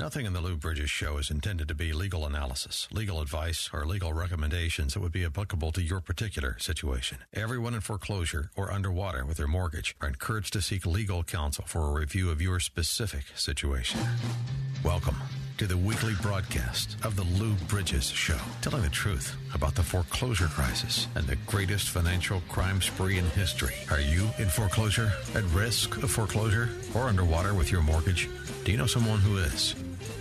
Nothing in the Lou Bridges show is intended to be legal analysis, legal advice, or legal recommendations that would be applicable to your particular situation. Everyone in foreclosure or underwater with their mortgage are encouraged to seek legal counsel for a review of your specific situation. Welcome to the weekly broadcast of the Lou Bridges Show, telling the truth about the foreclosure crisis and the greatest financial crime spree in history. Are you in foreclosure, at risk of foreclosure, or underwater with your mortgage? Do you know someone who is?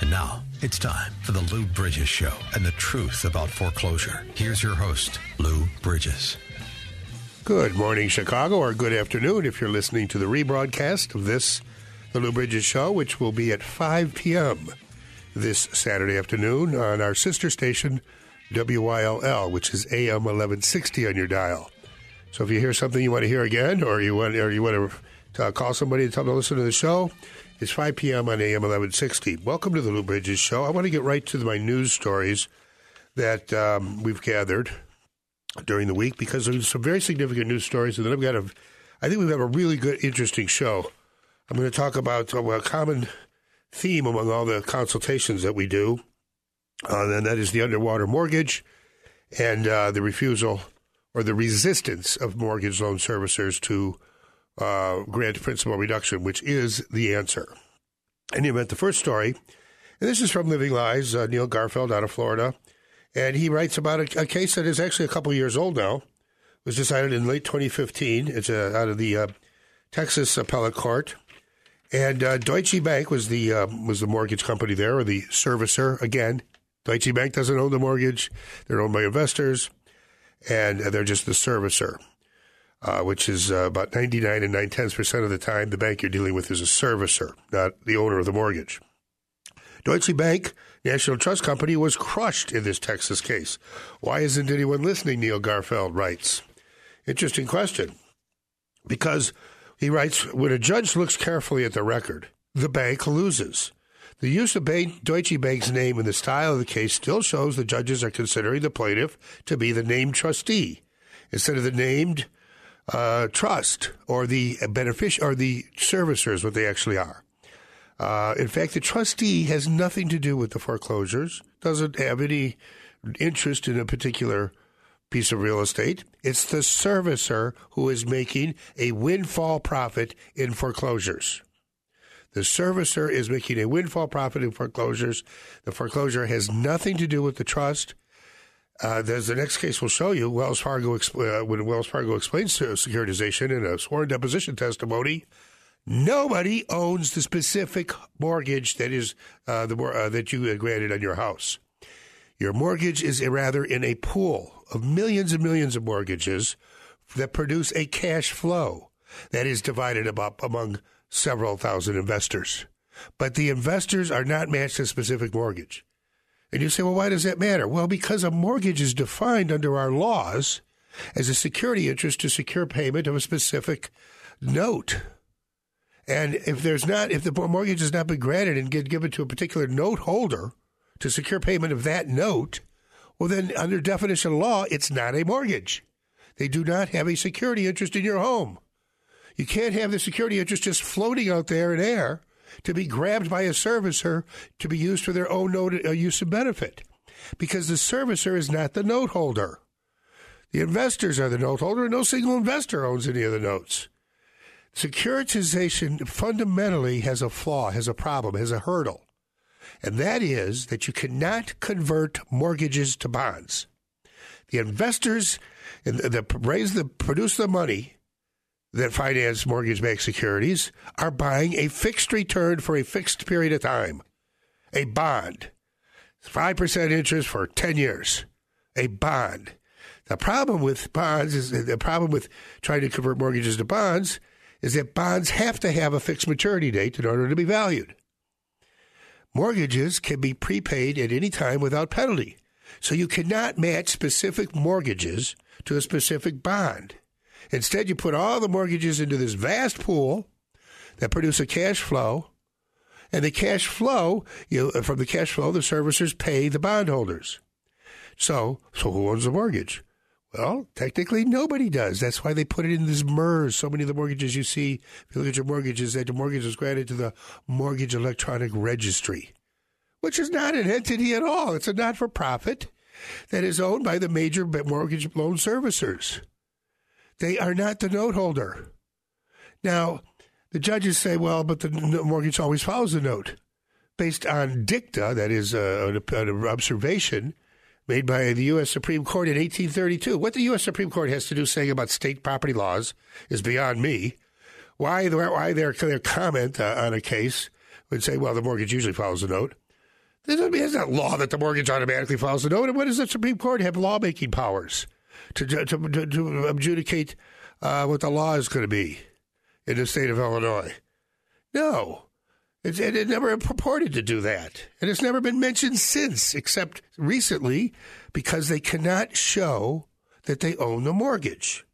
And now, it's time for the Lou Bridges Show and the truth about foreclosure. Here's your host, Lou Bridges. Good morning, Chicago, or good afternoon if you're listening to the rebroadcast of this, the Lou Bridges Show, which will be at 5 p.m. this Saturday afternoon on our sister station, WYLL, which is AM 1160 on your dial. So if you hear something you want to hear again, or you want, or you want to uh, call somebody to tell them to listen to the show, it's 5 p.m. on AM 1160. Welcome to the Lou Bridges Show. I want to get right to my news stories that um, we've gathered during the week because there's some very significant news stories, and then I've got a, I think we've got a really good, interesting show. I'm going to talk about uh, a common theme among all the consultations that we do, uh, and that is the underwater mortgage and uh, the refusal or the resistance of mortgage loan servicers to uh, grant principal reduction, which is the answer. And any event, the first story, and this is from Living Lies, uh, Neil Garfield out of Florida, and he writes about a, a, case that is actually a couple years old now. It was decided in late 2015. It's uh, out of the uh, Texas Appellate Court, and uh, Deutsche Bank was the uh, was the mortgage company there, or the servicer. Again, Deutsche Bank doesn't own the mortgage; they're owned by investors, and they're just the servicer uh, which is uh, about 99 and 9 tenths percent of the time the bank you're dealing with is a servicer, not the owner of the mortgage. Deutsche Bank, National Trust Company, was crushed in this Texas case. Why isn't anyone listening? Neil Garfield writes. Interesting question. Because he writes, when a judge looks carefully at the record, the bank loses. The use of Deutsche Bank's name in the style of the case still shows the judges are considering the plaintiff to be the named trustee instead of the named uh, trust or the beneficiary or the servicers, what they actually are. Uh, in fact, the trustee has nothing to do with the foreclosures, doesn't have any interest in a particular piece of real estate. It's the servicer who is making a windfall profit in foreclosures. The servicer is making a windfall profit in foreclosures. The foreclosure has nothing to do with the trust. Uh, there's the next case we'll show you Wells Fargo uh, when Wells Fargo explains securitization in a sworn deposition testimony. Nobody owns the specific mortgage that is uh, the uh, that you granted on your house. Your mortgage is rather in a pool of millions and millions of mortgages that produce a cash flow that is divided up among several thousand investors. But the investors are not matched to a specific mortgage. And you say, well, why does that matter? Well, because a mortgage is defined under our laws as a security interest to secure payment of a specific note. And if there's not, if the mortgage has not been granted and get given to a particular note holder to secure payment of that note, well, then under definition of law, it's not a mortgage. They do not have a security interest in your home. You can't have the security interest just floating out there in air to be grabbed by a servicer to be used for their own note, uh, use and benefit because the servicer is not the note holder. The investors are the note holder, and no single investor owns any of the notes. Securitization fundamentally has a flaw, has a problem, has a hurdle, and that is that you cannot convert mortgages to bonds. The investors that raise the produce the money that finance mortgage backed securities are buying a fixed return for a fixed period of time. A bond. 5% interest for 10 years. A bond. The problem with bonds is the problem with trying to convert mortgages to bonds is that bonds have to have a fixed maturity date in order to be valued. Mortgages can be prepaid at any time without penalty. So you cannot match specific mortgages to a specific bond. Instead, you put all the mortgages into this vast pool that produce a cash flow, and the cash flow, you from the cash flow, the servicers pay the bondholders. So, so who owns the mortgage? Well, technically, nobody does. That's why they put it in this MERS. So many of the mortgages you see, if you look at your mortgages, that the mortgage is granted to the Mortgage Electronic Registry, which is not an entity at all. It's a not for profit that is owned by the major mortgage loan servicers. They are not the note holder. Now, the judges say, well, but the mortgage always follows the note. Based on dicta, that is uh, an observation made by the U.S. Supreme Court in 1832. What the U.S. Supreme Court has to do saying about state property laws is beyond me. Why, why their, their comment uh, on a case would say, well, the mortgage usually follows the note. There's not law that the mortgage automatically follows the note. And what does the Supreme Court have lawmaking powers to, to, to, to adjudicate uh, what the law is going to be in the state of Illinois? No. It, it, never purported to do that. And it's never been mentioned since, except recently, because they cannot show that they own the mortgage.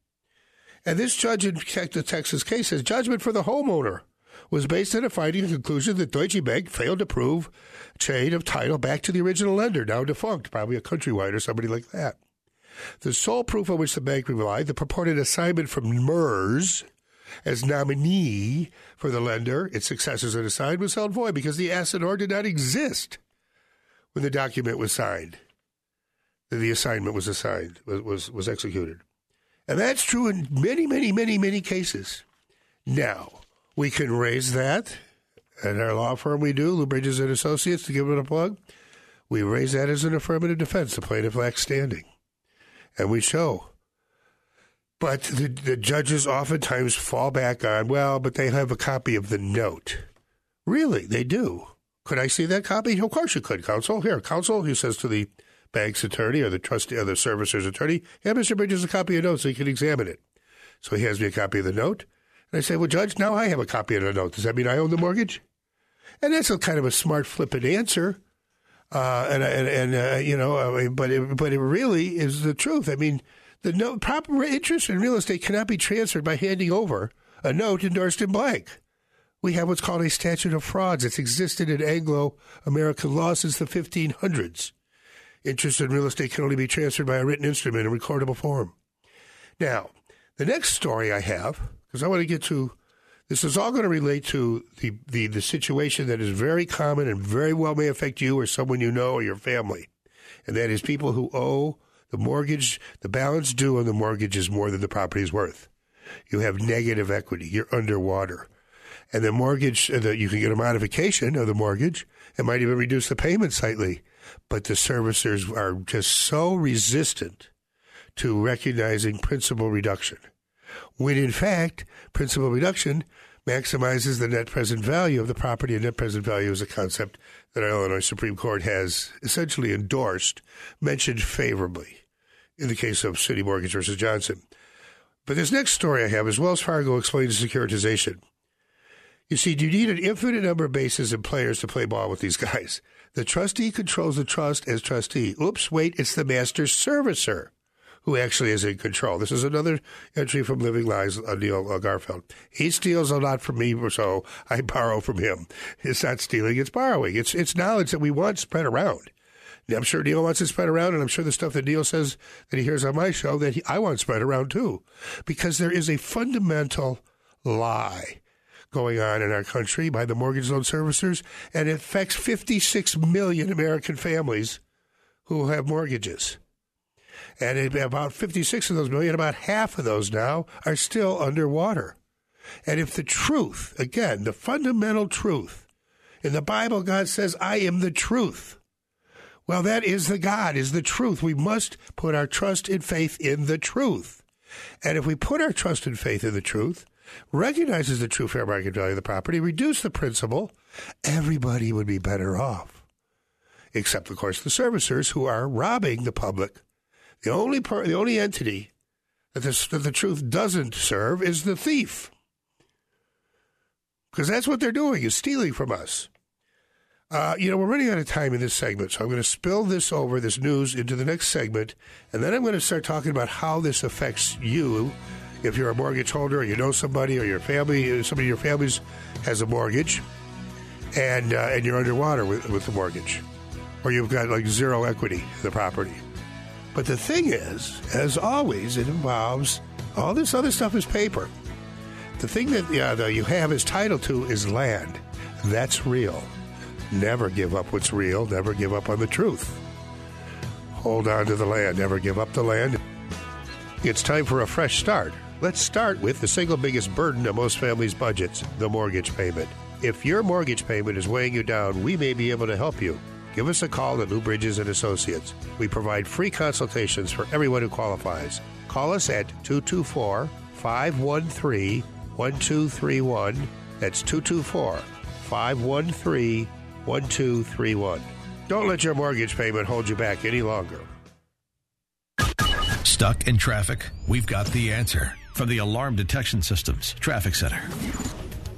And this judge in the Texas case says judgment for the homeowner was based on a finding and conclusion that Deutsche Bank failed to prove chain of title back to the original lender, now defunct, probably a countrywide or somebody like that. The sole proof on which the bank relied, the purported assignment from MERS, as nominee for the lender, its successors and assigned, was held void because the assignor did not exist when the document was signed. The assignment was assigned, was, was, was executed. And that's true in many, many, many, many cases. Now, we can raise that at our law firm. We do, Lou Bridges and Associates, to give it a plug. We raise that as an affirmative defense. The plaintiff lacks standing. And we show but the, the judges oftentimes fall back on, well, but they have a copy of the note. Really, they do. Could I see that copy? Of course you could, counsel. Here, counsel, he says to the bank's attorney or the trustee or the servicer's attorney, yeah, Mr. Bridges, a copy of the note so he can examine it. So he hands me a copy of the note. And I say, well, Judge, now I have a copy of the note. Does that mean I own the mortgage? And that's a kind of a smart, flippant answer. Uh, and, and, and uh, you know, but it, but it really is the truth. I mean, the note, proper interest in real estate cannot be transferred by handing over a note endorsed in blank. We have what's called a statute of frauds. It's existed in Anglo American law since the 1500s. Interest in real estate can only be transferred by a written instrument in recordable form. Now, the next story I have, because I want to get to this is all going to relate to the, the, the situation that is very common and very well may affect you or someone you know or your family. And that is people who owe the mortgage, the balance due on the mortgage is more than the property is worth. You have negative equity. You're underwater. And the mortgage, the, you can get a modification of the mortgage. It might even reduce the payment slightly. But the servicers are just so resistant to recognizing principal reduction. When in fact, principal reduction maximizes the net present value of the property, and net present value is a concept that our Illinois Supreme Court has essentially endorsed, mentioned favorably in the case of CitiMortgage versus Johnson. But this next story I have is Wells Fargo explains securitization. You see, you need an infinite number of bases and players to play ball with these guys. The trustee controls the trust as trustee. Oops, wait, it's the master servicer who actually is in control. This is another entry from Living Lies, uh, Neil uh, Garfield. He steals a lot from me, so I borrow from him. It's not stealing, it's borrowing. It's, it's knowledge that we want spread around. I'm sure Neil wants it spread around, and I'm sure the stuff that Neil says that he hears on my show that he, I want spread around too, because there is a fundamental lie going on in our country by the mortgage loan servicers, and it affects 56 million American families who have mortgages. And about 56 of those million, about half of those now, are still underwater. And if the truth, again, the fundamental truth, in the Bible, God says, I am the truth. Well, that is the God, is the truth. We must put our trust and faith in the truth. And if we put our trust and faith in the truth, recognizes the true fair market value of the property, reduce the principal, everybody would be better off. Except, of course, the servicers who are robbing the public the only per, the only entity that, this, that the truth doesn't serve is the thief, because that's what they're doing is stealing from us. Uh, you know, we're running out of time in this segment, so I'm going to spill this over, this news, into the next segment, and then I'm going to start talking about how this affects you if you're a mortgage holder or you know somebody or your family, somebody in your family's has a mortgage, and uh, and you're underwater with, with the mortgage, or you've got like zero equity in the property. But the thing is, as always, it involves all this other stuff is paper. The thing that uh, you have as title to is land. That's real. Never give up what's real. Never give up on the truth. Hold on to the land. Never give up the land. It's time for a fresh start. Let's start with the single biggest burden of most families' budgets the mortgage payment. If your mortgage payment is weighing you down, we may be able to help you. Give us a call at Lou Bridges and Associates. We provide free consultations for everyone who qualifies. Call us at 224 513 1231. That's 224 513 1231. Don't let your mortgage payment hold you back any longer. Stuck in traffic? We've got the answer from the Alarm Detection Systems Traffic Center.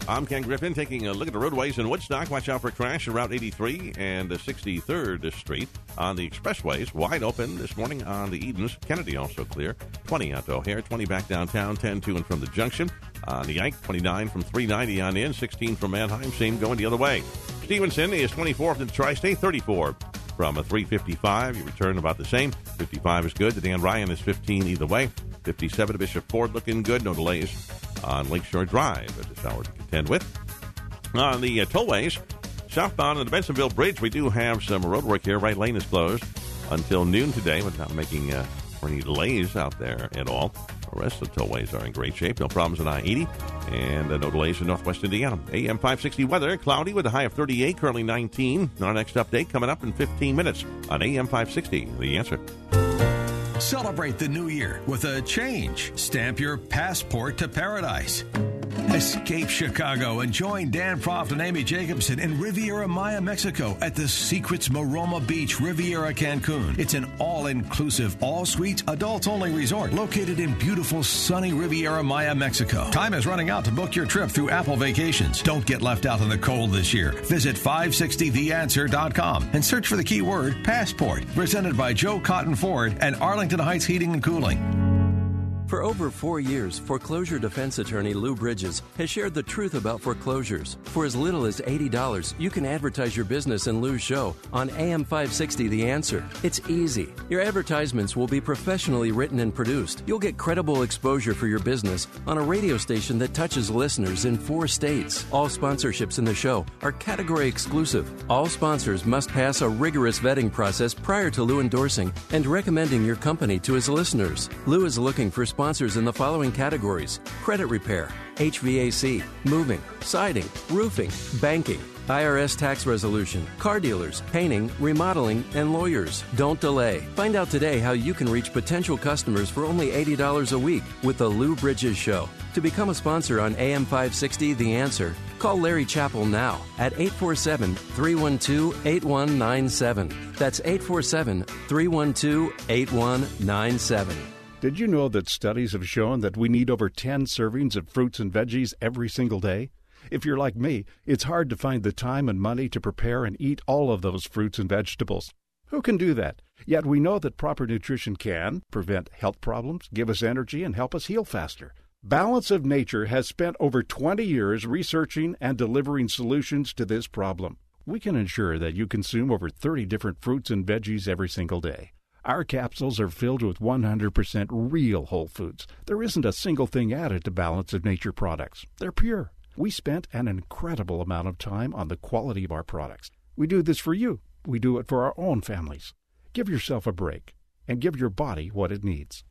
I'm Ken Griffin taking a look at the roadways in Woodstock. Watch out for crash on Route 83 and 63rd Street on the expressways. Wide open this morning on the Edens. Kennedy also clear. 20 out to O'Hare, 20 back downtown, 10 to and from the junction. On the Yank, 29 from 390 on in, 16 from Mannheim, same going the other way. Stevenson is 24th in the Tri State, 34 from a 355. You return about the same. 55 is good. The Dan Ryan is 15 either way. 57 to Bishop Ford looking good. No delays on Lakeshore Drive at this hour to contend with. On the uh, tollways, southbound on the Bensenville Bridge, we do have some road work here. Right lane is closed until noon today, We're not making uh, any delays out there at all. The rest of the tollways are in great shape. No problems on I 80 and uh, no delays in northwest Indiana. AM 560 weather cloudy with a high of 38, currently 19. Our next update coming up in 15 minutes on AM 560. The answer. Celebrate the new year with a change. Stamp your passport to paradise. Escape Chicago and join Dan Proft and Amy Jacobson in Riviera Maya, Mexico at the Secrets Maroma Beach, Riviera Cancun. It's an all inclusive, all suites, adults only resort located in beautiful, sunny Riviera Maya, Mexico. Time is running out to book your trip through Apple Vacations. Don't get left out in the cold this year. Visit 560theanswer.com and search for the keyword passport. Presented by Joe Cotton Ford and Arlington Heights Heating and Cooling. For over four years, foreclosure defense attorney Lou Bridges has shared the truth about foreclosures. For as little as $80, you can advertise your business in Lou's show on AM 560 The Answer. It's easy. Your advertisements will be professionally written and produced. You'll get credible exposure for your business on a radio station that touches listeners in four states. All sponsorships in the show are category exclusive. All sponsors must pass a rigorous vetting process prior to Lou endorsing and recommending your company to his listeners. Lou is looking for sponsors in the following categories credit repair, HVAC, moving, siding, roofing, banking. IRS tax resolution, car dealers, painting, remodeling, and lawyers. Don't delay. Find out today how you can reach potential customers for only $80 a week with The Lou Bridges Show. To become a sponsor on AM 560 The Answer, call Larry Chappell now at 847 312 8197. That's 847 312 8197. Did you know that studies have shown that we need over 10 servings of fruits and veggies every single day? If you're like me, it's hard to find the time and money to prepare and eat all of those fruits and vegetables. Who can do that? Yet we know that proper nutrition can prevent health problems, give us energy, and help us heal faster. Balance of Nature has spent over 20 years researching and delivering solutions to this problem. We can ensure that you consume over 30 different fruits and veggies every single day. Our capsules are filled with 100% real whole foods. There isn't a single thing added to Balance of Nature products. They're pure. We spent an incredible amount of time on the quality of our products. We do this for you. We do it for our own families. Give yourself a break and give your body what it needs.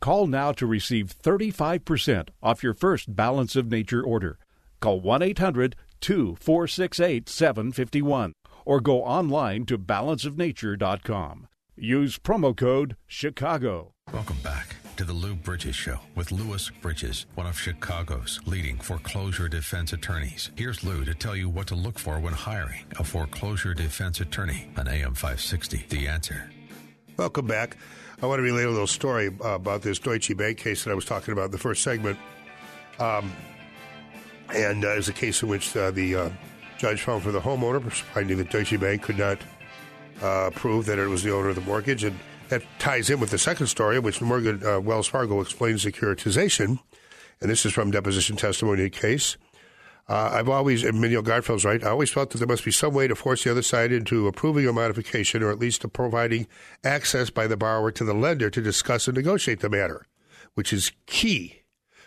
Call now to receive 35% off your first Balance of Nature order. Call 1 800 2468 751 or go online to balanceofnature.com. Use promo code CHICAGO. Welcome back to the Lou Bridges Show with Louis Bridges, one of Chicago's leading foreclosure defense attorneys. Here's Lou to tell you what to look for when hiring a foreclosure defense attorney on AM 560. The answer. Welcome back. I want to relate a little story about this Deutsche Bank case that I was talking about in the first segment. Um, and uh, it was a case in which uh, the uh, Judge found for the homeowner, finding that Deutsche Bank could not uh, prove that it was the owner of the mortgage. And that ties in with the second story, which Morgan uh, Wells Fargo explains securitization. And this is from deposition testimony in case. Uh, I've always, and Neil Garfield's right, I always felt that there must be some way to force the other side into approving a modification or at least to providing access by the borrower to the lender to discuss and negotiate the matter, which is key.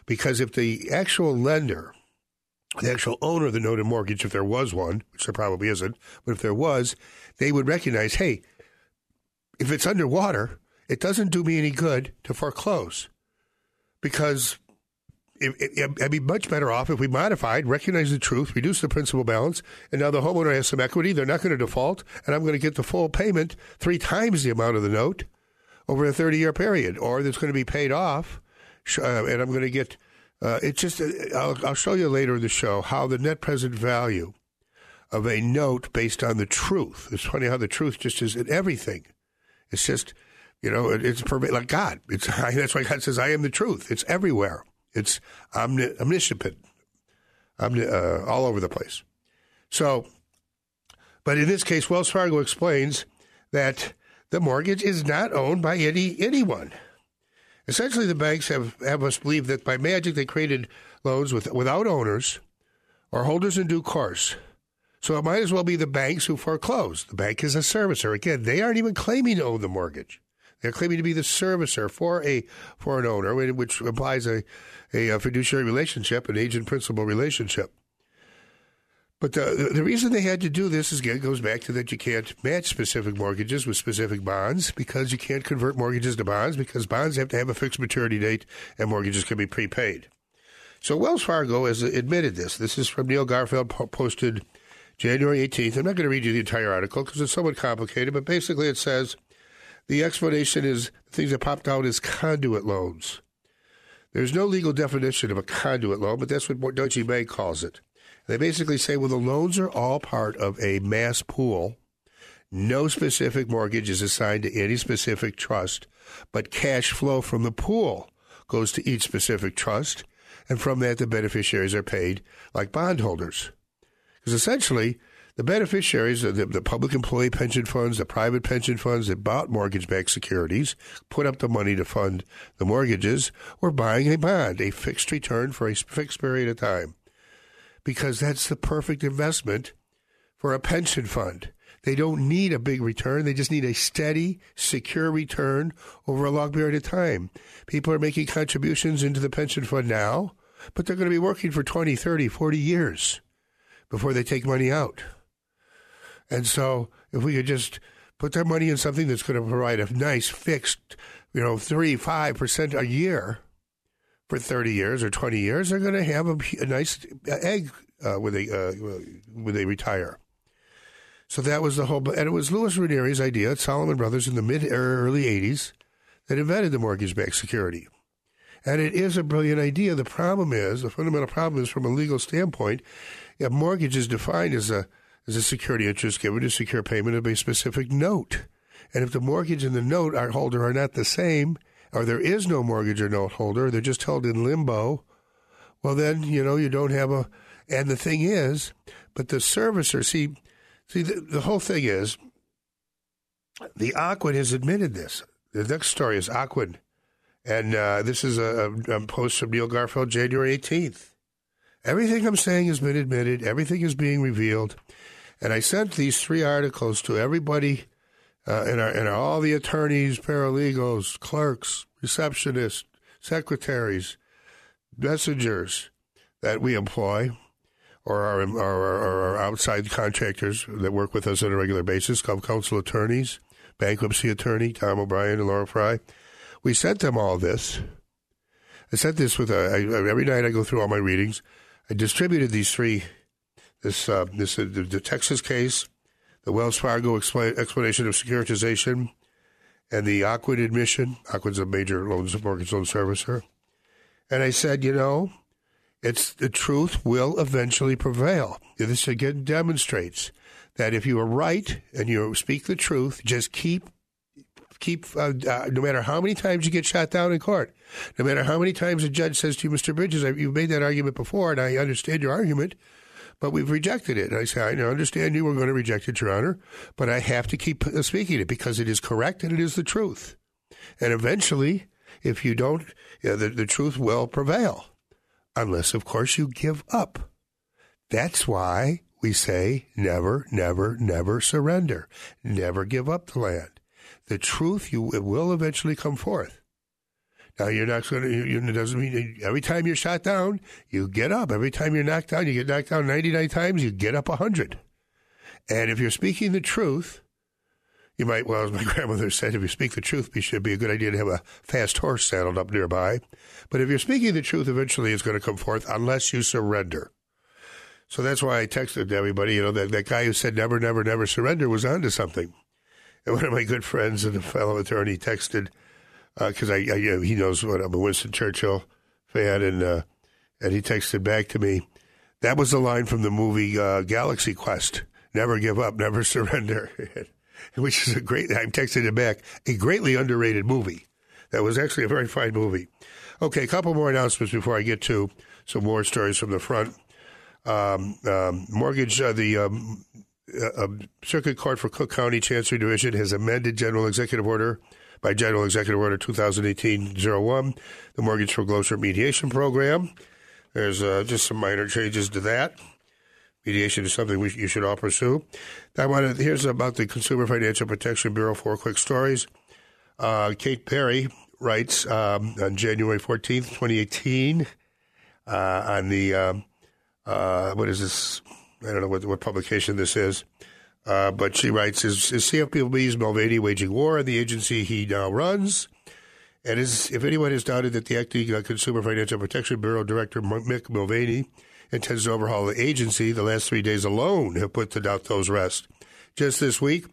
Because if the actual lender, the actual owner of the note and mortgage, if there was one, which there probably isn't, but if there was, they would recognize, hey, if it's underwater, it doesn't do me any good to foreclose because it, it, I'd be much better off if we modified, recognize the truth, reduce the principal balance, and now the homeowner has some equity. They're not going to default, and I'm going to get the full payment three times the amount of the note over a 30 year period, or that's going to be paid off, uh, and I'm going to get. Uh, it's just, uh, I'll, I'll show you later in the show how the net present value of a note based on the truth. It's funny how the truth just is in everything. It's just, you know, it, it's like God. It's that's why God says, "I am the truth." It's everywhere. It's omni- omniscient, omni- uh, all over the place. So, but in this case, Wells Fargo explains that the mortgage is not owned by any anyone. Essentially, the banks have, have us believe that by magic they created loans with, without owners or holders in due course. So it might as well be the banks who foreclose. The bank is a servicer. Again, they aren't even claiming to own the mortgage. They're claiming to be the servicer for a for an owner, which implies a, a fiduciary relationship, an agent principal relationship. But the, the reason they had to do this is again goes back to that you can't match specific mortgages with specific bonds because you can't convert mortgages to bonds because bonds have to have a fixed maturity date and mortgages can be prepaid. So Wells Fargo has admitted this. This is from Neil Garfield posted January 18th. I'm not going to read you the entire article because it's somewhat complicated, but basically it says the explanation is things that popped out as conduit loans. There's no legal definition of a conduit loan, but that's what Deutsche Bank calls it. They basically say, well, the loans are all part of a mass pool. No specific mortgage is assigned to any specific trust, but cash flow from the pool goes to each specific trust, and from that the beneficiaries are paid like bondholders. Because essentially, the beneficiaries, the, the public employee pension funds, the private pension funds that bought mortgage backed securities, put up the money to fund the mortgages, were buying a bond, a fixed return for a fixed period of time. Because that's the perfect investment for a pension fund. They don't need a big return. They just need a steady, secure return over a long period of time. People are making contributions into the pension fund now, but they're going to be working for 20, 30, 40 years before they take money out. And so if we could just put their money in something that's going to provide a nice fixed, you know, three, five percent a year for 30 years or 20 years, they're going to have a, a nice egg uh, when they uh, when they retire. So that was the whole, and it was Lewis Ranieri's idea at Salomon Brothers in the mid early 80s that invented the mortgage-backed security. And it is a brilliant idea. The problem is, the fundamental problem is from a legal standpoint, a mortgage is defined as a as a security interest given to secure payment of a specific note. And if the mortgage and the note are holder are not the same, or there is no mortgage or note holder, they're just held in limbo, well then, you know, you don't have a and the thing is, but the servicer, see see the, the whole thing is the Ocwen has admitted this. The next story is Ocwen. And uh, this is a, a post from Neil Garfield, January 18th. Everything I'm saying has been admitted. Everything is being revealed. And I sent these three articles to everybody uh, and, our, and all the attorneys, paralegals, clerks, receptionists, secretaries, messengers that we employ, or our, our, our, outside contractors that work with us on a regular basis, counsel attorneys, bankruptcy attorney Tom O'Brien and Laura Fry. We sent them all this. I sent this with a, I, every night I go through all my readings. I distributed these three, this uh, this uh, the, the, Texas case, the Wells Fargo expla- explanation of securitization, and the Ocwen admission. Ocwen's a major loans mortgage loan servicer, and I said, you know, it's the truth will eventually prevail. This again demonstrates that if you are right and you speak the truth, just keep keep uh, uh, no matter how many times you get shot down in court, no matter how many times a judge says to you, Mr. Bridges, you've made that argument before, and I understand your argument, but we've rejected it. And I say, I understand you were going to reject it, Your Honor, but I have to keep uh, speaking it because it is correct and it is the truth. And eventually, if you don't, you know, the, the truth will prevail, unless, of course, you give up. That's why we say never, never, never surrender. Never give up the land. The truth you will eventually come forth. Now you're not going to. It doesn't mean every time you're shot down, you get up. Every time you're knocked down, you get knocked down 99 times, you get up 100. And if you're speaking the truth, you might. Well, as my grandmother said, if you speak the truth, it should be a good idea to have a fast horse saddled up nearby. But if you're speaking the truth, eventually it's going to come forth, unless you surrender. So that's why I texted everybody. You know that that guy who said never, never, never surrender was onto something. And one of my good friends and a fellow attorney texted because uh, I, I you know, he knows what I'm a Winston Churchill fan, and uh, and he texted back to me. That was the line from the movie uh, Galaxy Quest: "Never give up, never surrender," which is a great. I'm texting it back. A greatly underrated movie. That was actually a very fine movie. Okay, a couple more announcements before I get to some more stories from the front. Um, um, mortgage, uh, the um, uh, uh, Circuit Court for Cook County Chancery Division has amended General Executive Order by General Executive Order 2018-01, the Mortgage Foreclosure Mediation Program. There's uh, just some minor changes to that. Mediation is something we, you should all pursue. I want to, here's about the Consumer Financial Protection Bureau. Four quick stories. Uh, Kate Berry writes um, on January 14th, 2018, uh, on the um, uh, what is this? I don't know what, what publication this is. Uh, but she writes, is, is CFPB's Mulvaney waging war on the agency he now runs? And is, if anyone has doubted that the acting uh, Consumer Financial Protection Bureau Director Mick Mulvaney intends to overhaul the agency, the last three days alone have put to doubt those rest. Just this week,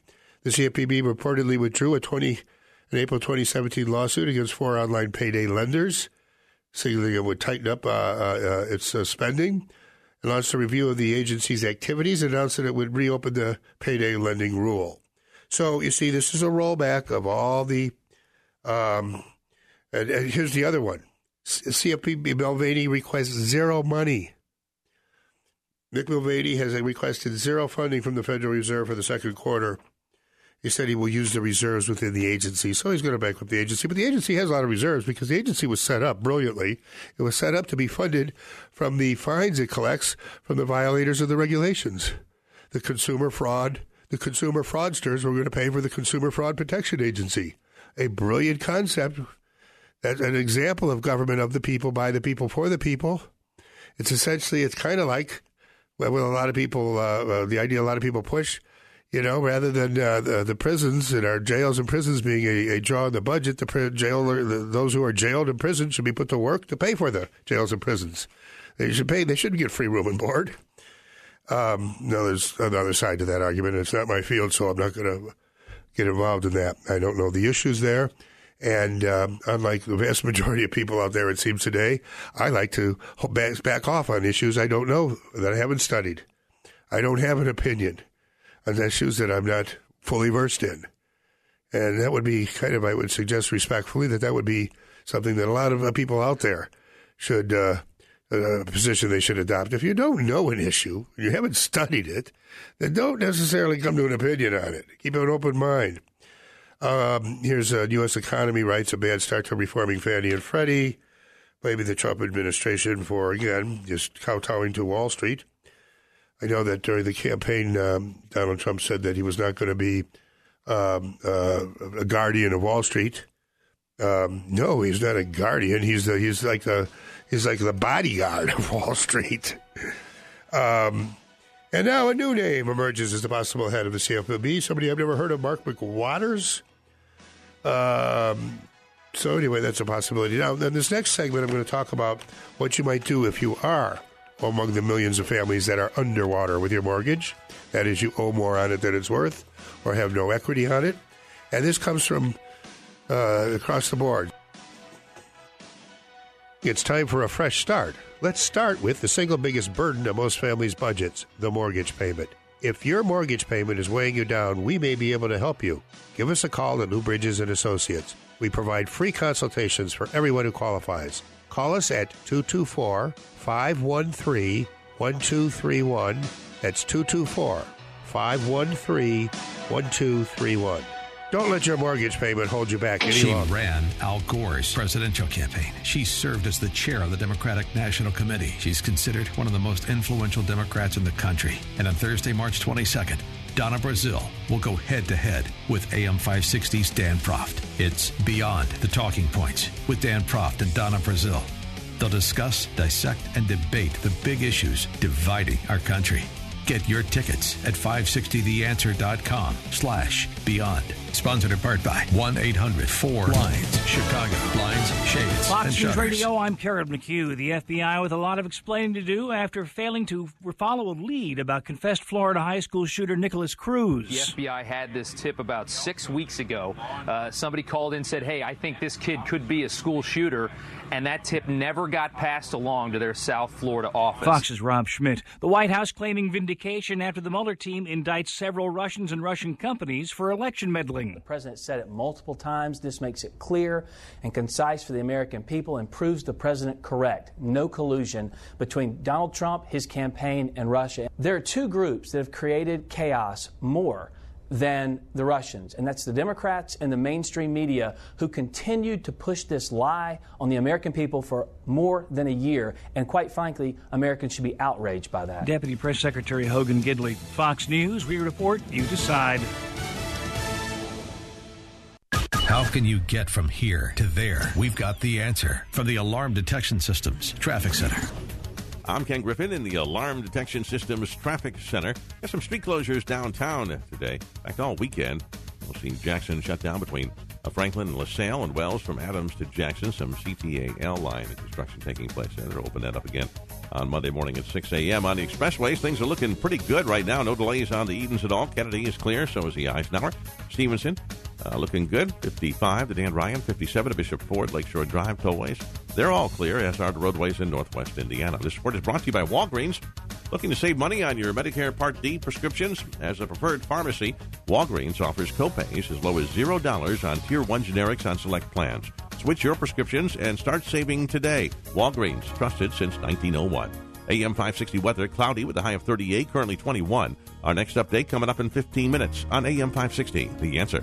the CFPB reportedly withdrew a 20, an April 2017 lawsuit against four online payday lenders, signaling it would tighten up uh, uh, uh its uh, spending launched a review of the agency's activities, announced that it would reopen the payday lending rule. So you see, this is a rollback of all the. Um, and, and here's the other one: CFP Mulvaney requests zero money. Mick Mulvaney has requested zero funding from the Federal Reserve for the second quarter he said he will use the reserves within the agency. So he's going to bankrupt the agency. But the agency has a lot of reserves because the agency was set up brilliantly. It was set up to be funded from the fines it collects from the violators of the regulations. The consumer fraud, the consumer fraudsters were going to pay for the Consumer Fraud Protection Agency. A brilliant concept. That's an example of government of the people, by the people, for the people. It's essentially, it's kind of like, well, a lot of people, uh, uh, the idea a lot of people push you know, rather than uh, the, the, prisons and our jails and prisons being a, a draw on the budget, the jail the, those who are jailed in prison should be put to work to pay for the jails and prisons. They should pay. They shouldn't get free room and board. Um, no, there's another side to that argument. It's not my field, so I'm not going to get involved in that. I don't know the issues there. And um, unlike the vast majority of people out there, it seems today, I like to back off on issues I don't know that I haven't studied. I don't have an opinion on issues that I'm not fully versed in. And that would be kind of, I would suggest respectfully, that that would be something that a lot of uh, people out there should, uh, a position they should adopt. If you don't know an issue, you haven't studied it, then don't necessarily come to an opinion on it. Keep an open mind. Um, here's a U.S. economy writes a bad start to reforming Fannie and Freddie, blaming the Trump administration for, again, just kowtowing to Wall Street. I know that during the campaign, um, Donald Trump said that he was not going to be um, uh, a guardian of Wall Street. Um, no, he's not a guardian. He's the, he's like the he's like the bodyguard of Wall Street. Um, and now a new name emerges as the possible head of the CFPB. Somebody I've never heard of, Mark McWatters. Um, so anyway, that's a possibility. Now, in this next segment, I'm going to talk about what you might do if you are among the millions of families that are underwater with your mortgage. That is, you owe more on it than it's worth or have no equity on it. And this comes from uh, across the board. It's time for a fresh start. Let's start with the single biggest burden of most families' budgets the mortgage payment. If your mortgage payment is weighing you down, we may be able to help you. Give us a call at Lou Bridges and Associates. We provide free consultations for everyone who qualifies. Call us at 224 513 1231. That's 224 513 1231. Don't let your mortgage payment hold you back any She longer. ran Al Gore's presidential campaign. She served as the chair of the Democratic National Committee. She's considered one of the most influential Democrats in the country. And on Thursday, March 22nd, Donna Brazile will go head to head with AM 560's Dan Proft. It's Beyond the Talking Points with Dan Proft and Donna Brazile. They'll discuss, dissect, and debate the big issues dividing our country. Get your tickets at 560theanswer.com slash beyond. Sponsored in part by 1-800-4-BLINDS. Chicago. Blinds, shades, and Fox News. Radio, I'm Karen McHugh. The FBI with a lot of explaining to do after failing to follow a lead about confessed Florida high school shooter Nikolas Cruz. The FBI had this tip about six weeks ago. Uh, somebody called in and said, Hey, I think this kid could be a school shooter. And that tip never got passed along to their South Florida office. Fox's Rob Schmidt. The White House claiming vindication after the Mueller team indicts several Russians and Russian companies for election meddling. The president said it multiple times. This makes it clear and concise for the American people and proves the president correct. No collusion between Donald Trump, his campaign, and Russia. There are two groups that have created chaos more than the Russians, and that's the Democrats and the mainstream media who continued to push this lie on the American people for more than a year. And quite frankly, Americans should be outraged by that. Deputy Press Secretary Hogan Gidley. Fox News, we report, you decide. How can you get from here to there? We've got the answer from the Alarm Detection Systems Traffic Center. I'm Ken Griffin in the Alarm Detection Systems Traffic Center. Got some street closures downtown today. In fact, all weekend. We'll see Jackson shut down between uh, Franklin and LaSalle and Wells from Adams to Jackson. Some CTAL line construction taking place there. They'll open that up again on Monday morning at 6 a.m. On the expressways, things are looking pretty good right now. No delays on the Edens at all. Kennedy is clear, so is the Eisenhower. Stevenson uh, looking good. 55 to Dan Ryan, 57 to Bishop Ford, Lakeshore Drive, tollways. They're all clear, as are the roadways in northwest Indiana. This report is brought to you by Walgreens. Looking to save money on your Medicare Part D prescriptions? As a preferred pharmacy, Walgreens offers copays as low as $0 on Tier 1 generics on select plans. Switch your prescriptions and start saving today. Walgreens, trusted since 1901. AM 560 weather, cloudy with a high of 38, currently 21. Our next update coming up in 15 minutes on AM 560. The answer.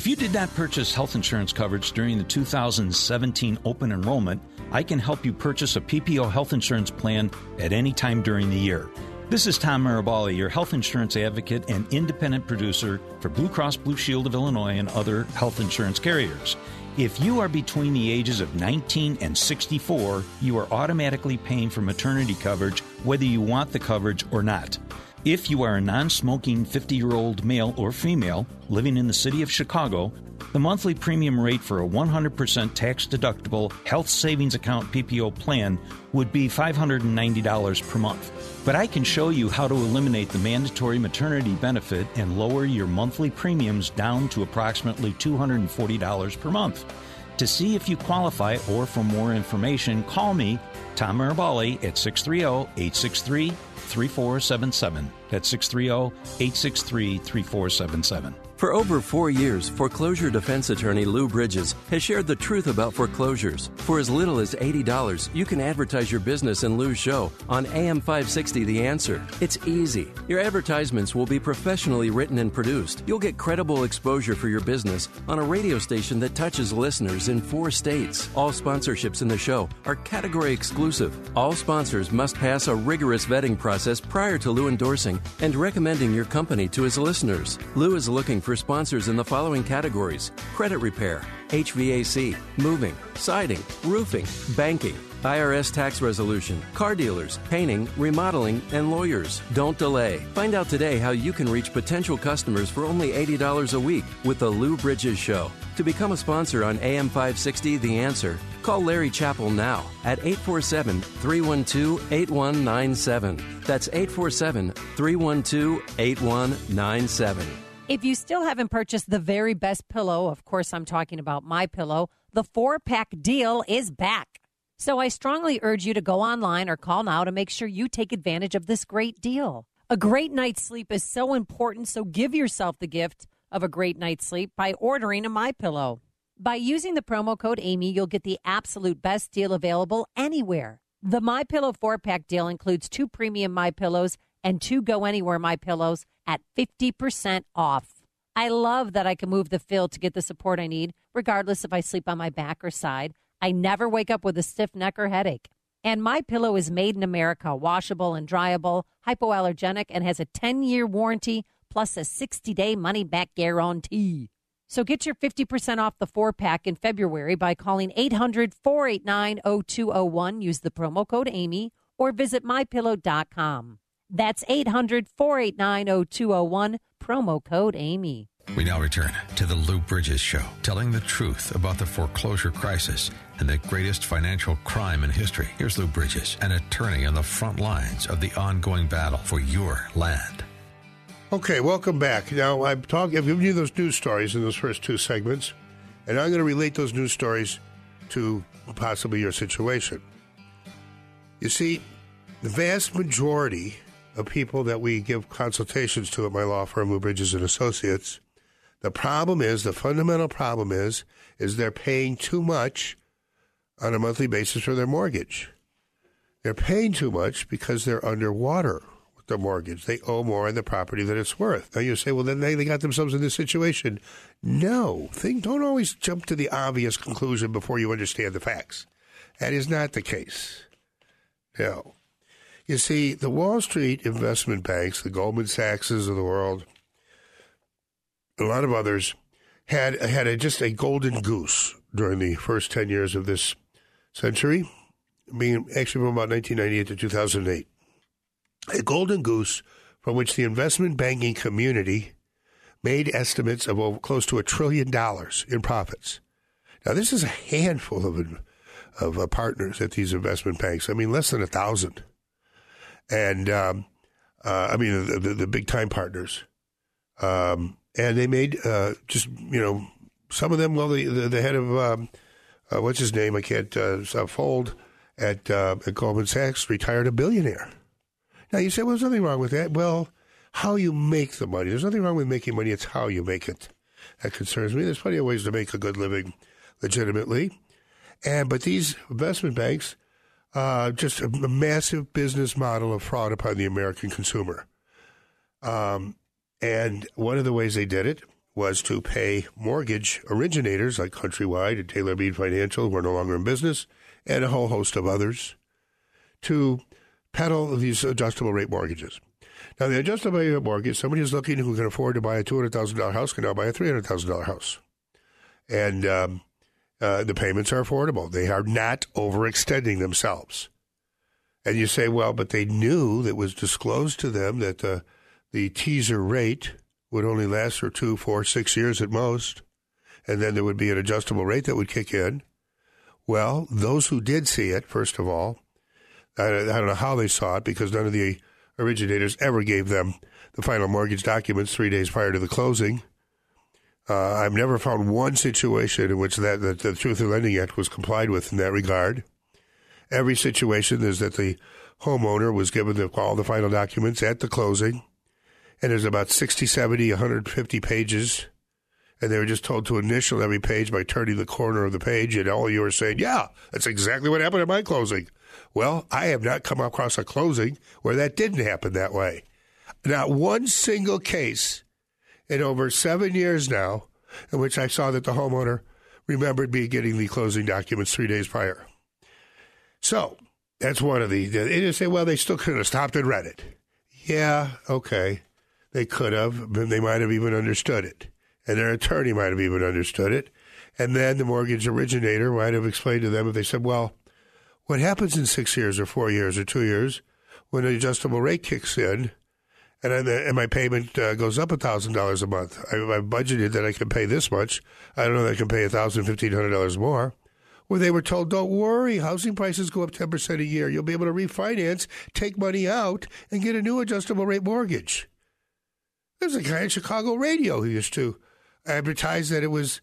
If you did not purchase health insurance coverage during the 2017 open enrollment, I can help you purchase a PPO health insurance plan at any time during the year. This is Tom Marabali, your health insurance advocate and independent producer for Blue Cross Blue Shield of Illinois and other health insurance carriers. If you are between the ages of 19 and 64, you are automatically paying for maternity coverage whether you want the coverage or not. If you are a non smoking 50 year old male or female living in the city of Chicago, the monthly premium rate for a 100% tax deductible health savings account PPO plan would be $590 per month. But I can show you how to eliminate the mandatory maternity benefit and lower your monthly premiums down to approximately $240 per month. To see if you qualify or for more information, call me, Tom Marabali, at 630 863 3477. That's 630 863 3477. For over four years, foreclosure defense attorney Lou Bridges has shared the truth about foreclosures. For as little as $80, you can advertise your business in Lou's show on AM 560 The Answer. It's easy. Your advertisements will be professionally written and produced. You'll get credible exposure for your business on a radio station that touches listeners in four states. All sponsorships in the show are category exclusive. All sponsors must pass a rigorous vetting process prior to Lou endorsing and recommending your company to his listeners. Lou is looking for sponsors in the following categories credit repair, HVAC, moving, siding, roofing, banking. IRS tax resolution, car dealers, painting, remodeling, and lawyers. Don't delay. Find out today how you can reach potential customers for only $80 a week with The Lou Bridges Show. To become a sponsor on AM 560 The Answer, call Larry Chappell now at 847 312 8197. That's 847 312 8197. If you still haven't purchased the very best pillow, of course I'm talking about my pillow, the 4-pack deal is back. So I strongly urge you to go online or call now to make sure you take advantage of this great deal. A great night's sleep is so important, so give yourself the gift of a great night's sleep by ordering a my pillow. By using the promo code Amy, you'll get the absolute best deal available anywhere. The My Pillow 4-pack deal includes two premium My Pillows and two Go Anywhere My Pillows at 50% off. I love that I can move the fill to get the support I need, regardless if I sleep on my back or side. I never wake up with a stiff neck or headache. And my pillow is made in America, washable and dryable, hypoallergenic, and has a 10-year warranty plus a 60-day money-back guarantee. So get your 50% off the four-pack in February by calling 800-489-0201, use the promo code Amy, or visit mypillow.com. That's 800-489-0201, promo code Amy. We now return to the Lou Bridges Show, telling the truth about the foreclosure crisis and the greatest financial crime in history. Here's Lou Bridges, an attorney on the front lines of the ongoing battle for your land. Okay, welcome back. Now, I'm talking, I've given you those news stories in those first two segments, and I'm going to relate those news stories to possibly your situation. You see, the vast majority of people that we give consultations to at my law firm, Lou Bridges and Associates, the problem is, the fundamental problem is, is they're paying too much on a monthly basis for their mortgage. They're paying too much because they're underwater with their mortgage. They owe more on the property than it's worth. Now you say, well, then they, they got themselves in this situation. No, think, don't always jump to the obvious conclusion before you understand the facts. That is not the case. No. You see, the Wall Street investment banks, the Goldman Sachses of the world, a lot of others had had a, just a golden goose during the first 10 years of this century, being actually from about 1998 to 2008. A golden goose from which the investment banking community made estimates of over, close to a trillion dollars in profits. Now, this is a handful of of uh, partners at these investment banks. I mean, less than a thousand, and um, uh, I mean the, the, the big time partners. Um, and they made uh, just you know some of them. Well, the the, the head of um, uh, what's his name? I can't uh, fold at uh, at Goldman Sachs retired a billionaire. Now you say, well, there's nothing wrong with that. Well, how you make the money. There's nothing wrong with making money. It's how you make it that concerns me. There's plenty of ways to make a good living legitimately, and but these investment banks. Uh, just a, a massive business model of fraud upon the American consumer. Um, and one of the ways they did it was to pay mortgage originators like Countrywide and Taylor Bean Financial, who are no longer in business, and a whole host of others, to peddle these adjustable rate mortgages. Now, the adjustable rate mortgage, somebody who's looking who can afford to buy a $200,000 house can now buy a $300,000 house. And um, uh, the payments are affordable. They are not overextending themselves. And you say, well, but they knew that was disclosed to them that the the teaser rate would only last for two, four, six years at most, and then there would be an adjustable rate that would kick in. Well, those who did see it, first of all, I, I don't know how they saw it because none of the originators ever gave them the final mortgage documents three days prior to the closing. Uh, I've never found one situation in which that, that the Truth in Lending Act was complied with in that regard. Every situation is that the homeowner was given the, all the final documents at the closing and there's about 60, 70, 150 pages. And they were just told to initial every page by turning the corner of the page, and all you were saying, yeah, that's exactly what happened at my closing. Well, I have not come across a closing where that didn't happen that way. Not one single case in over seven years now in which I saw that the homeowner remembered me getting the closing documents three days prior. So that's one of the. They just say, well, they still could have stopped and read it. Yeah, okay. They could have, but they might have even understood it. And their attorney might have even understood it. And then the mortgage originator might have explained to them if they said, well, what happens in six years or four years or two years when an adjustable rate kicks in and, and my payment uh, goes up $1,000 a month? I, I've budgeted that I can pay this much. I don't know that I can pay $1,000, $1,500 more where they were told, don't worry, housing prices go up 10% a year. You'll be able to refinance, take money out, and get a new adjustable rate mortgage. There's a guy in Chicago radio who used to advertise that it was,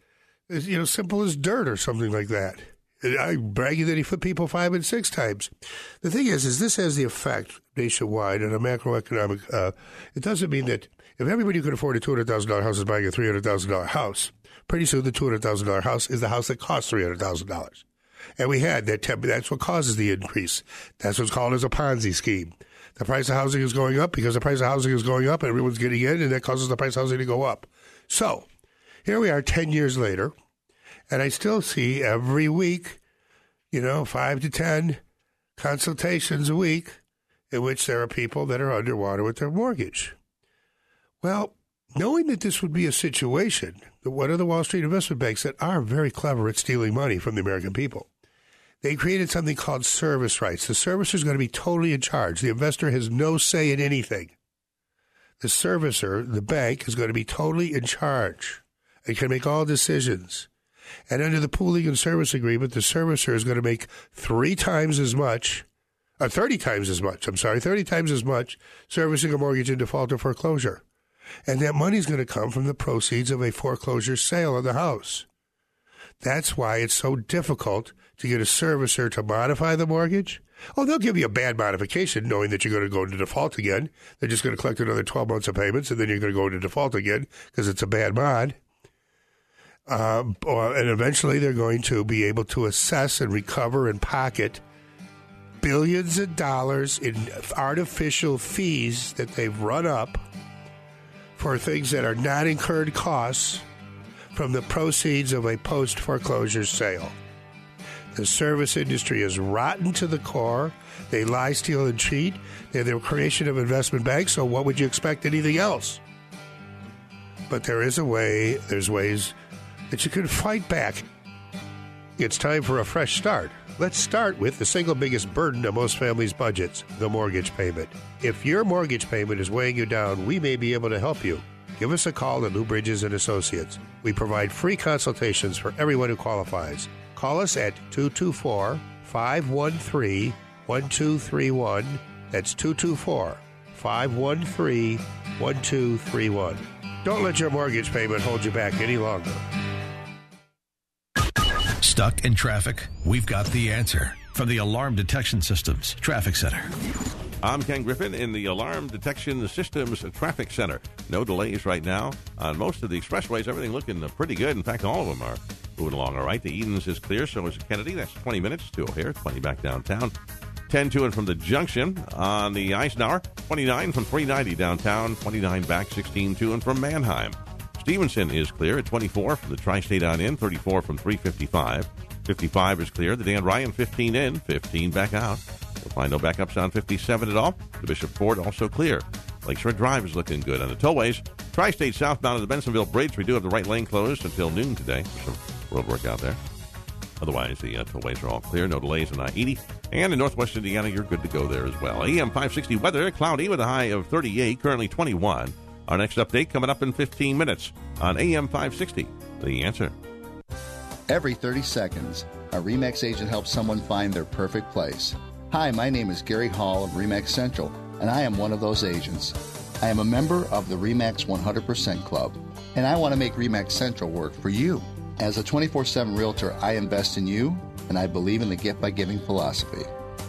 you know, simple as dirt or something like that. I bragging that he put people five and six times. The thing is, is this has the effect nationwide on a macroeconomic. Uh, it doesn't mean that if everybody could afford a two hundred thousand dollar house is buying a three hundred thousand dollar house, pretty soon the two hundred thousand dollar house is the house that costs three hundred thousand dollars. And we had that. Temp- that's what causes the increase. That's what's called as a Ponzi scheme. The price of housing is going up because the price of housing is going up, everyone's getting in, and that causes the price of housing to go up. So here we are, ten years later, and I still see every week, you know, five to ten consultations a week in which there are people that are underwater with their mortgage. Well, knowing that this would be a situation, one of the Wall Street investment banks that are very clever at stealing money from the American people, they created something called service rights. The servicer is going to be totally in charge. The investor has no say in anything. The servicer, the bank, is going to be totally in charge and can make all decisions. And under the pooling and service agreement, the servicer is going to make three times as much, or uh, 30 times as much, I'm sorry, 30 times as much servicing a mortgage in default or foreclosure. And that money is going to come from the proceeds of a foreclosure sale of the house. That's why it's so difficult to get a servicer to modify the mortgage. Oh, they'll give you a bad modification knowing that you're going to go into default again. They're just going to collect another 12 months of payments and then you're going to go into default again because it's a bad mod. Uh, and eventually they're going to be able to assess and recover and pocket billions of dollars in artificial fees that they've run up for things that are not incurred costs from the proceeds of a post foreclosure sale. The service industry is rotten to the core. They lie, steal, and cheat. They're the creation of investment banks, so what would you expect anything else? But there is a way, there's ways that you can fight back. It's time for a fresh start. Let's start with the single biggest burden of most families' budgets the mortgage payment. If your mortgage payment is weighing you down, we may be able to help you. Give us a call at Lou Bridges and Associates. We provide free consultations for everyone who qualifies. Call us at 224 513 1231. That's 224 513 1231. Don't let your mortgage payment hold you back any longer. Stuck in traffic? We've got the answer from the Alarm Detection Systems Traffic Center. I'm Ken Griffin in the Alarm Detection Systems Traffic Center. No delays right now on most of the expressways. Everything looking pretty good. In fact, all of them are moving along all right. The Edens is clear, so is Kennedy. That's 20 minutes to O'Hare, 20 back downtown. 10 to and from the junction on the Eisenhower, 29 from 390 downtown, 29 back, 16 to and from Mannheim. Stevenson is clear at 24 from the Tri State on in, 34 from 355. 55 is clear. The Dan Ryan 15 in, 15 back out. You'll find no backups on 57 at all. The Bishop Ford also clear. Lakeshore Drive is looking good on the tollways. Tri State southbound of the Bensenville Bridge, we do have the right lane closed until noon today. Some road work out there. Otherwise, the uh, tollways are all clear. No delays on I-80. And in northwest Indiana, you're good to go there as well. AM 560 weather, cloudy with a high of 38, currently 21. Our next update coming up in 15 minutes on AM 560. The answer. Every 30 seconds, a REMAX agent helps someone find their perfect place. Hi, my name is Gary Hall of REMAX Central, and I am one of those agents. I am a member of the REMAX 100% Club, and I want to make REMAX Central work for you. As a 24 7 realtor, I invest in you, and I believe in the gift by giving philosophy.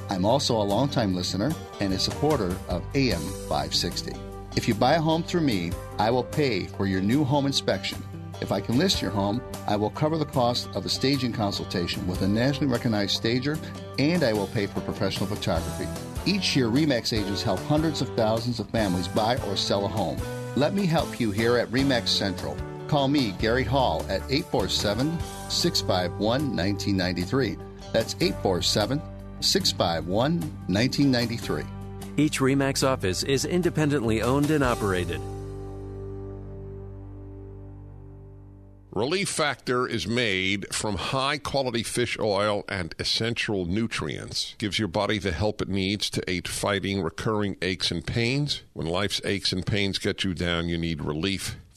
I'm also a longtime listener and a supporter of AM 560. If you buy a home through me, I will pay for your new home inspection. If I can list your home, I will cover the cost of a staging consultation with a nationally recognized stager, and I will pay for professional photography. Each year, REMAX agents help hundreds of thousands of families buy or sell a home. Let me help you here at REMAX Central. Call me, Gary Hall, at 847 651 1993. That's 847 651 1993. Each REMAX office is independently owned and operated. Relief Factor is made from high quality fish oil and essential nutrients. Gives your body the help it needs to aid fighting recurring aches and pains. When life's aches and pains get you down, you need relief.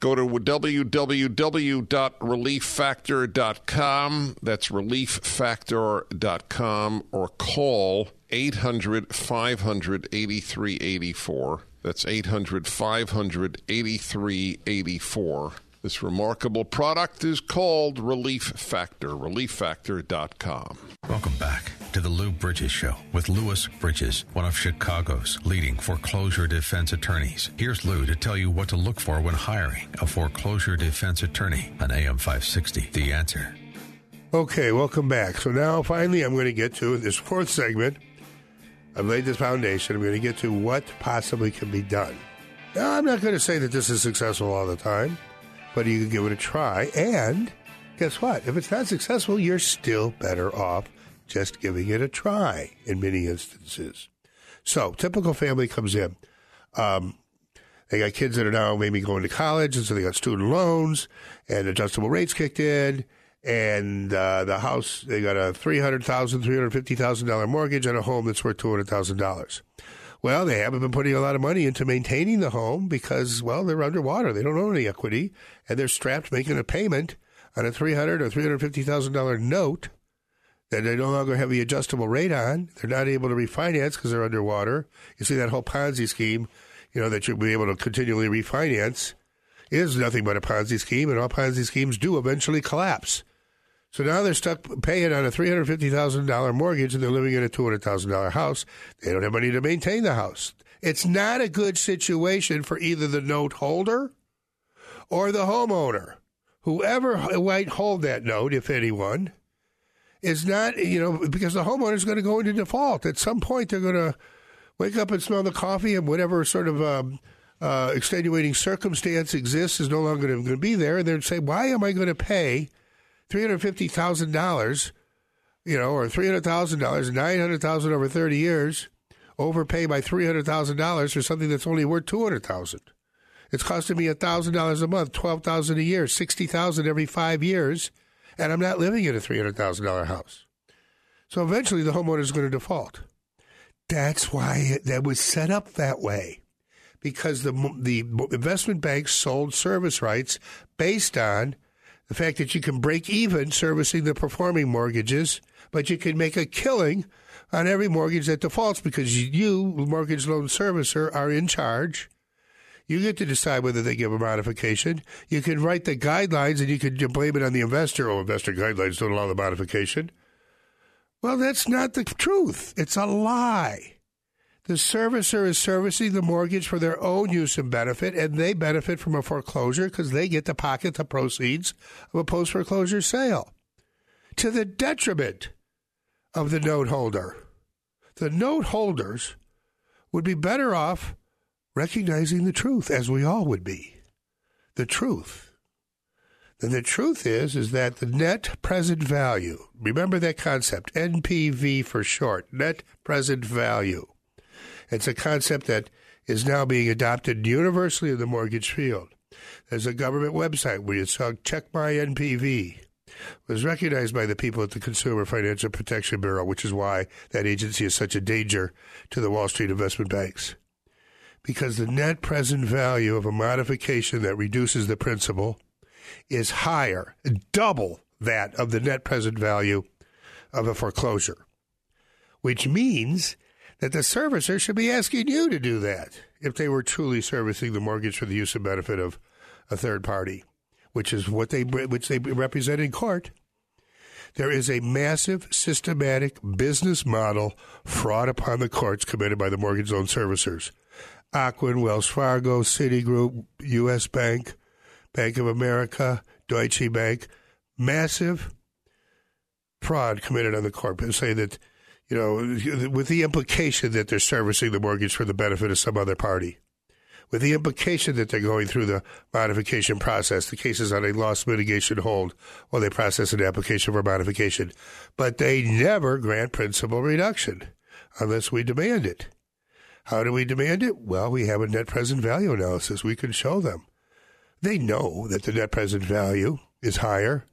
Go to www.relieffactor.com. That's relieffactor.com or call 800 500 8384. That's 800 500 8384. This remarkable product is called Relief Factor, relieffactor.com. Welcome back to the Lou Bridges Show with Louis Bridges, one of Chicago's leading foreclosure defense attorneys. Here's Lou to tell you what to look for when hiring a foreclosure defense attorney on AM 560. The answer. Okay, welcome back. So now finally I'm going to get to this fourth segment. I've laid this foundation. I'm going to get to what possibly can be done. Now, I'm not going to say that this is successful all the time, but you can give it a try. And guess what? If it's not successful, you're still better off just giving it a try in many instances. So, typical family comes in. Um, they got kids that are now maybe going to college, and so they got student loans, and adjustable rates kicked in, and uh, the house they got a three hundred thousand, three hundred fifty thousand dollar mortgage on a home that's worth two hundred thousand dollars. Well, they haven't been putting a lot of money into maintaining the home because, well, they're underwater. They don't own any equity, and they're strapped making a payment on a three hundred or three hundred fifty thousand dollar note that they no longer have the adjustable rate on. They're not able to refinance because they're underwater. You see that whole Ponzi scheme, you know, that you'll be able to continually refinance is nothing but a Ponzi scheme, and all Ponzi schemes do eventually collapse. So now they're stuck paying on a $350,000 mortgage and they're living in a $200,000 house. They don't have money to maintain the house. It's not a good situation for either the note holder or the homeowner. Whoever might hold that note, if anyone, is not, you know, because the homeowner is going to go into default. At some point, they're going to wake up and smell the coffee and whatever sort of um, uh, extenuating circumstance exists is no longer going to be there. And they're say, why am I going to pay three hundred fifty thousand dollars, you know, or three hundred thousand dollars, nine hundred thousand over thirty years, overpay by three hundred thousand dollars for something that's only worth two hundred thousand. It's costing me thousand dollars a month, twelve thousand a year, sixty thousand every five years, and I'm not living in a three hundred thousand dollar house. So eventually, the homeowner is going to default. That's why that was set up that way, because the the investment banks sold service rights based on the fact that you can break even servicing the performing mortgages, but you can make a killing on every mortgage that defaults because you, mortgage loan servicer, are in charge. You get to decide whether they give a modification. You can write the guidelines and you can blame it on the investor. Oh, investor guidelines don't allow the modification. Well, that's not the truth. It's a lie. The servicer is servicing the mortgage for their own use and benefit, and they benefit from a foreclosure because they get to pocket the proceeds of a post foreclosure sale to the detriment of the note holder. The note holders would be better off recognizing the truth, as we all would be. The truth. And the truth is, is that the net present value, remember that concept, NPV for short, net present value it's a concept that is now being adopted universally in the mortgage field. There's a government website where you saw check my NPV. It was recognized by the people at the Consumer Financial Protection Bureau, which is why that agency is such a danger to the Wall Street investment banks. Because the net present value of a modification that reduces the principal is higher, double that of the net present value of a foreclosure, which means that the servicer should be asking you to do that if they were truly servicing the mortgage for the use and benefit of a third party, which is what they which they represent in court. There is a massive systematic business model fraud upon the courts committed by the mortgage loan servicers. Ocwen, Wells Fargo, Citigroup, U.S. Bank, Bank of America, Deutsche Bank, massive fraud committed on the court. Say that you know, with the implication that they're servicing the mortgage for the benefit of some other party, with the implication that they're going through the modification process. The case is on a loss mitigation hold while they process an application for modification. But they never grant principal reduction unless we demand it. How do we demand it? Well, we have a net present value analysis. We can show them. They know that the net present value is higher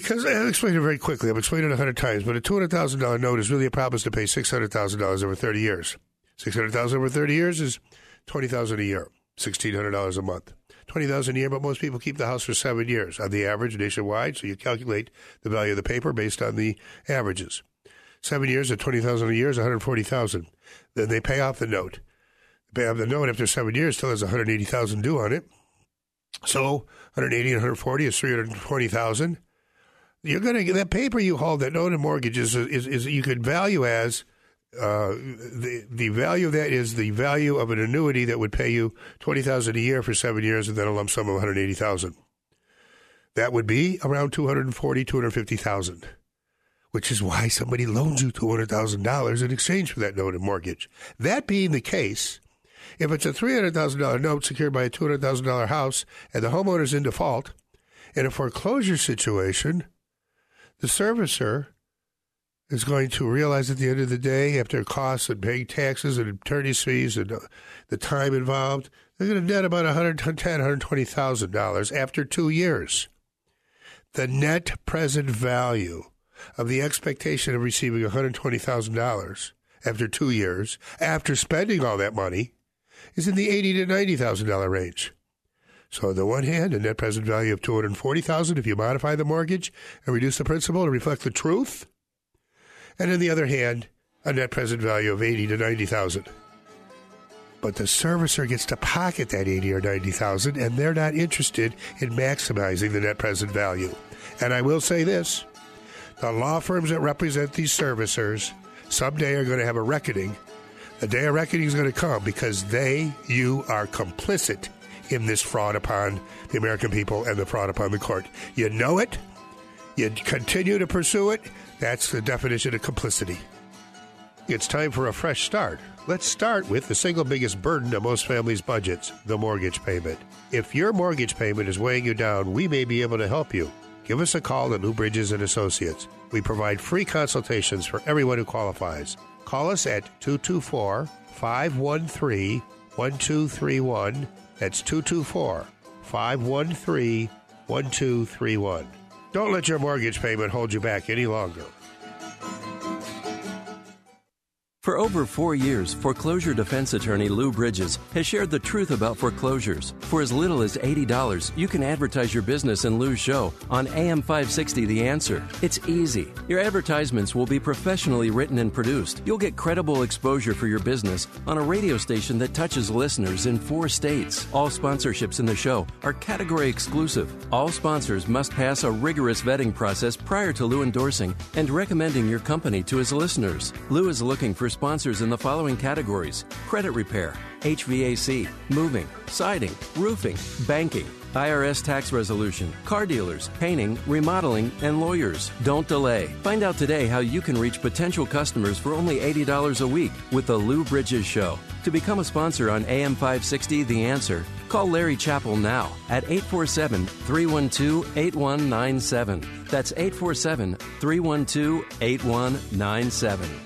because eh, I'll explain it very quickly. I've explained it a hundred times, but a two hundred thousand dollar note is really a promise to pay six hundred thousand dollars over thirty years. Six hundred thousand over thirty years is twenty thousand a year, sixteen hundred dollars a month. Twenty thousand a year, but most people keep the house for seven years on the average nationwide. So you calculate the value of the paper based on the averages. Seven years at twenty thousand a year is one hundred forty thousand. Then they pay off the note. They pay off the note after seven years, still has one hundred eighty thousand due on it. So 180 and 140 is 320,000. You're going to that paper you hold that note and mortgage is, is, is you could value as uh, the the value of that is the value of an annuity that would pay you twenty thousand a year for seven years and then a lump sum of one hundred eighty thousand. That would be around 240, 250,000, which is why somebody loans you $200,000 in exchange for that note and mortgage. That being the case, if it's a $300,000 note secured by a $200,000 house and the homeowner's in default, in a foreclosure situation, the servicer is going to realize at the end of the day, after costs and paying taxes and attorney's fees and uh, the time involved, they're going to net about $110,000, $120,000 after two years. The net present value of the expectation of receiving $120,000 after two years, after spending all that money, is in the eighty to ninety thousand dollar range. So on the one hand, a net present value of two hundred forty thousand if you modify the mortgage and reduce the principal to reflect the truth, and on the other hand, a net present value of eighty to ninety thousand. But the servicer gets to pocket that eighty or ninety thousand, and they're not interested in maximizing the net present value. And I will say this: the law firms that represent these servicers someday are going to have a reckoning The day of reckoning is going to come because they, you, are complicit in this fraud upon the American people and the fraud upon the court. You know it, you continue to pursue it. That's the definition of complicity. It's time for a fresh start. Let's start with the single biggest burden of most families' budgets the mortgage payment. If your mortgage payment is weighing you down, we may be able to help you. Give us a call at Lou Bridges and Associates. We provide free consultations for everyone who qualifies. Call us at 224 513 1231. That's 224 513 1231. Don't let your mortgage payment hold you back any longer. For over four years, foreclosure defense attorney Lou Bridges has shared the truth about foreclosures. For as little as $80, you can advertise your business in Lou's show on AM 560 The Answer. It's easy. Your advertisements will be professionally written and produced. You'll get credible exposure for your business on a radio station that touches listeners in four states. All sponsorships in the show are category exclusive. All sponsors must pass a rigorous vetting process prior to Lou endorsing and recommending your company to his listeners. Lou is looking for sponsors in the following categories credit repair, HVAC, moving, siding, roofing, banking, IRS tax resolution, car dealers, painting, remodeling, and lawyers. Don't delay. Find out today how you can reach potential customers for only $80 a week with The Lou Bridges Show. To become a sponsor on AM 560 The Answer, call Larry Chappell now at 847 312 8197. That's 847 312 8197.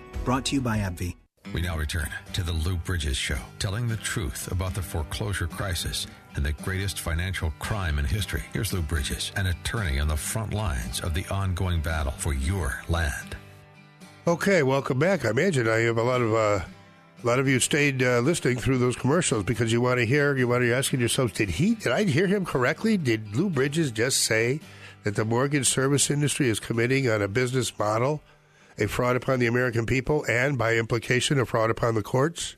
Brought to you by AbbVie. We now return to the Lou Bridges Show, telling the truth about the foreclosure crisis and the greatest financial crime in history. Here's Lou Bridges, an attorney on the front lines of the ongoing battle for your land. Okay, welcome back. I imagine I have a lot of uh, a lot of you stayed uh, listening through those commercials because you want to hear. You want to be asking yourselves, did he? Did I hear him correctly? Did Lou Bridges just say that the mortgage service industry is committing on a business model? A fraud upon the American people and, by implication, a fraud upon the courts?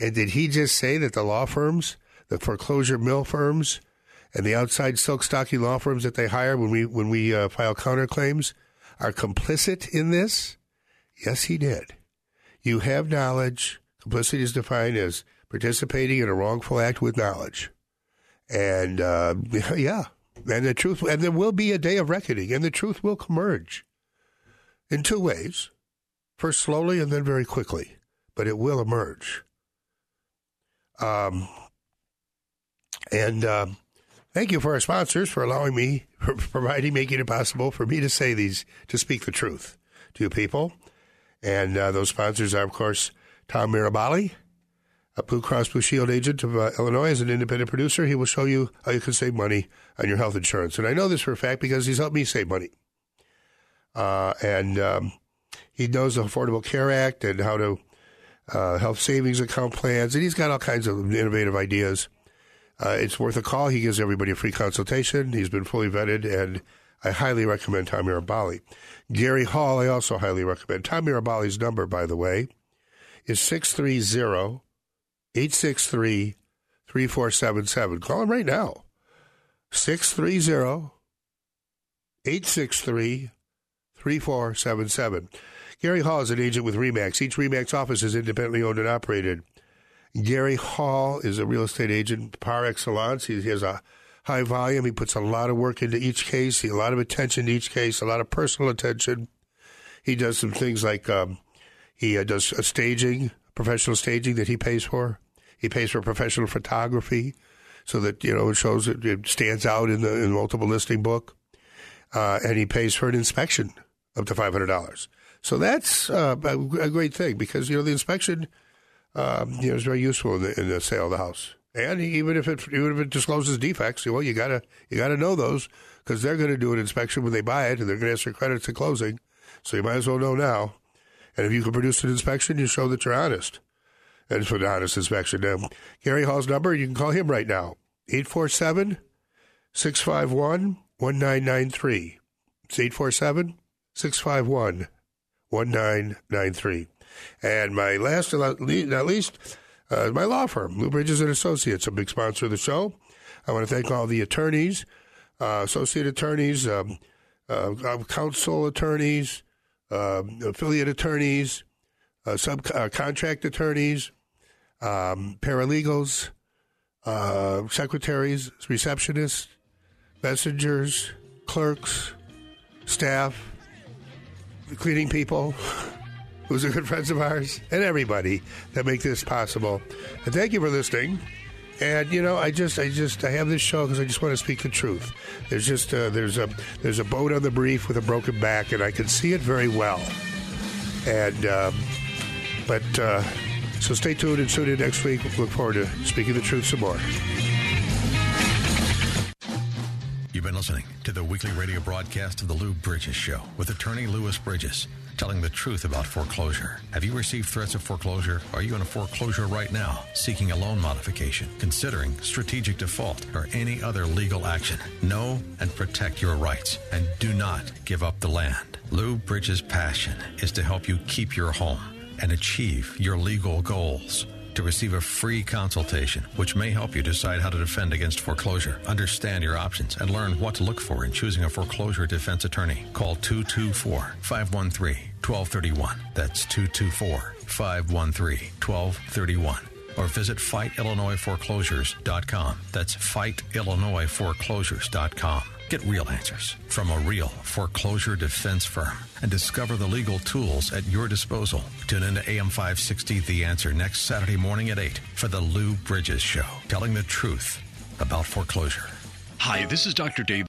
And did he just say that the law firms, the foreclosure mill firms, and the outside silk stocking law firms that they hire when we when we uh, file counterclaims are complicit in this? Yes, he did. You have knowledge. Complicity is defined as participating in a wrongful act with knowledge. And uh, yeah, and the truth, and there will be a day of reckoning, and the truth will emerge in two ways: first slowly, and then very quickly. But it will emerge. Um, and um, thank you for our sponsors for allowing me, for providing, making it possible for me to say these, to speak the truth to you people. And uh, those sponsors are, of course, Tom Mirabali, a Blue Cross Blue Shield agent of uh, Illinois, as an independent producer. He will show you how you can save money on your health insurance. And I know this for a fact because he's helped me save money. Uh, and um, he knows the Affordable Care Act and how to uh, health savings account plans, and he's got all kinds of innovative ideas. Uh, it's worth a call. He gives everybody a free consultation. He's been fully vetted, and I highly recommend Tom Mirabali. Gary Hall, I also highly recommend. Tom Mirabali's number, by the way, is 630 863 3477. Call him right now. 630 863 3477. Gary Hall is an agent with REMAX. Each REMAX office is independently owned and operated. Gary Hall is a real estate agent par excellence. He has a high volume. He puts a lot of work into each case, a lot of attention to each case, a lot of personal attention. He does some things like um, he uh, does a staging, professional staging that he pays for. He pays for professional photography so that you know it shows it, it stands out in the in multiple listing book, uh, and he pays for an inspection up to five hundred dollars. So that's uh, a, great thing because you know the inspection, um, you know, is very useful in the, in the sale of the house. And even if it even if it discloses defects, well, you gotta you gotta know those because they're going to do an inspection when they buy it, and they're going to ask for credits at closing. So you might as well know now. And if you can produce an inspection, you show that you're honest. And for the honest inspection. Now, Gary Hall's number, you can call him right now 847 651 1993. It's 847 651 1993. And my last, not least, uh, my law firm, Lou Bridges and Associates, a big sponsor of the show. I want to thank all the attorneys, uh, associate attorneys, um, uh, counsel attorneys, um, affiliate attorneys, uh, subcontract uh, attorneys, um, paralegals, uh, secretaries, receptionists, messengers, clerks, staff, cleaning people who's are good friends of ours, and everybody that make this possible. And thank you for listening. And you know, I just, I just, I have this show because I just want to speak the truth. There's just, uh, there's a, there's a boat on the brief with a broken back, and I can see it very well. And, um, but, uh, so stay tuned and tune in next week. Look forward to speaking the truth some more. You've been listening to the weekly radio broadcast of the Lou Bridges Show with attorney Louis Bridges, telling the truth about foreclosure. Have you received threats of foreclosure? Are you in a foreclosure right now, seeking a loan modification, considering strategic default, or any other legal action? Know and protect your rights, and do not give up the land. Lou Bridges' passion is to help you keep your home and achieve your legal goals to receive a free consultation, which may help you decide how to defend against foreclosure, understand your options, and learn what to look for in choosing a foreclosure defense attorney. Call 224 513 1231. That's 224 513 1231 or visit fightillinoisforeclosures.com. That's fightillinoisforeclosures.com. Get real answers from a real foreclosure defense firm and discover the legal tools at your disposal. Tune in to AM 560 The Answer next Saturday morning at 8 for the Lou Bridges Show, telling the truth about foreclosure. Hi, this is Dr. Dave.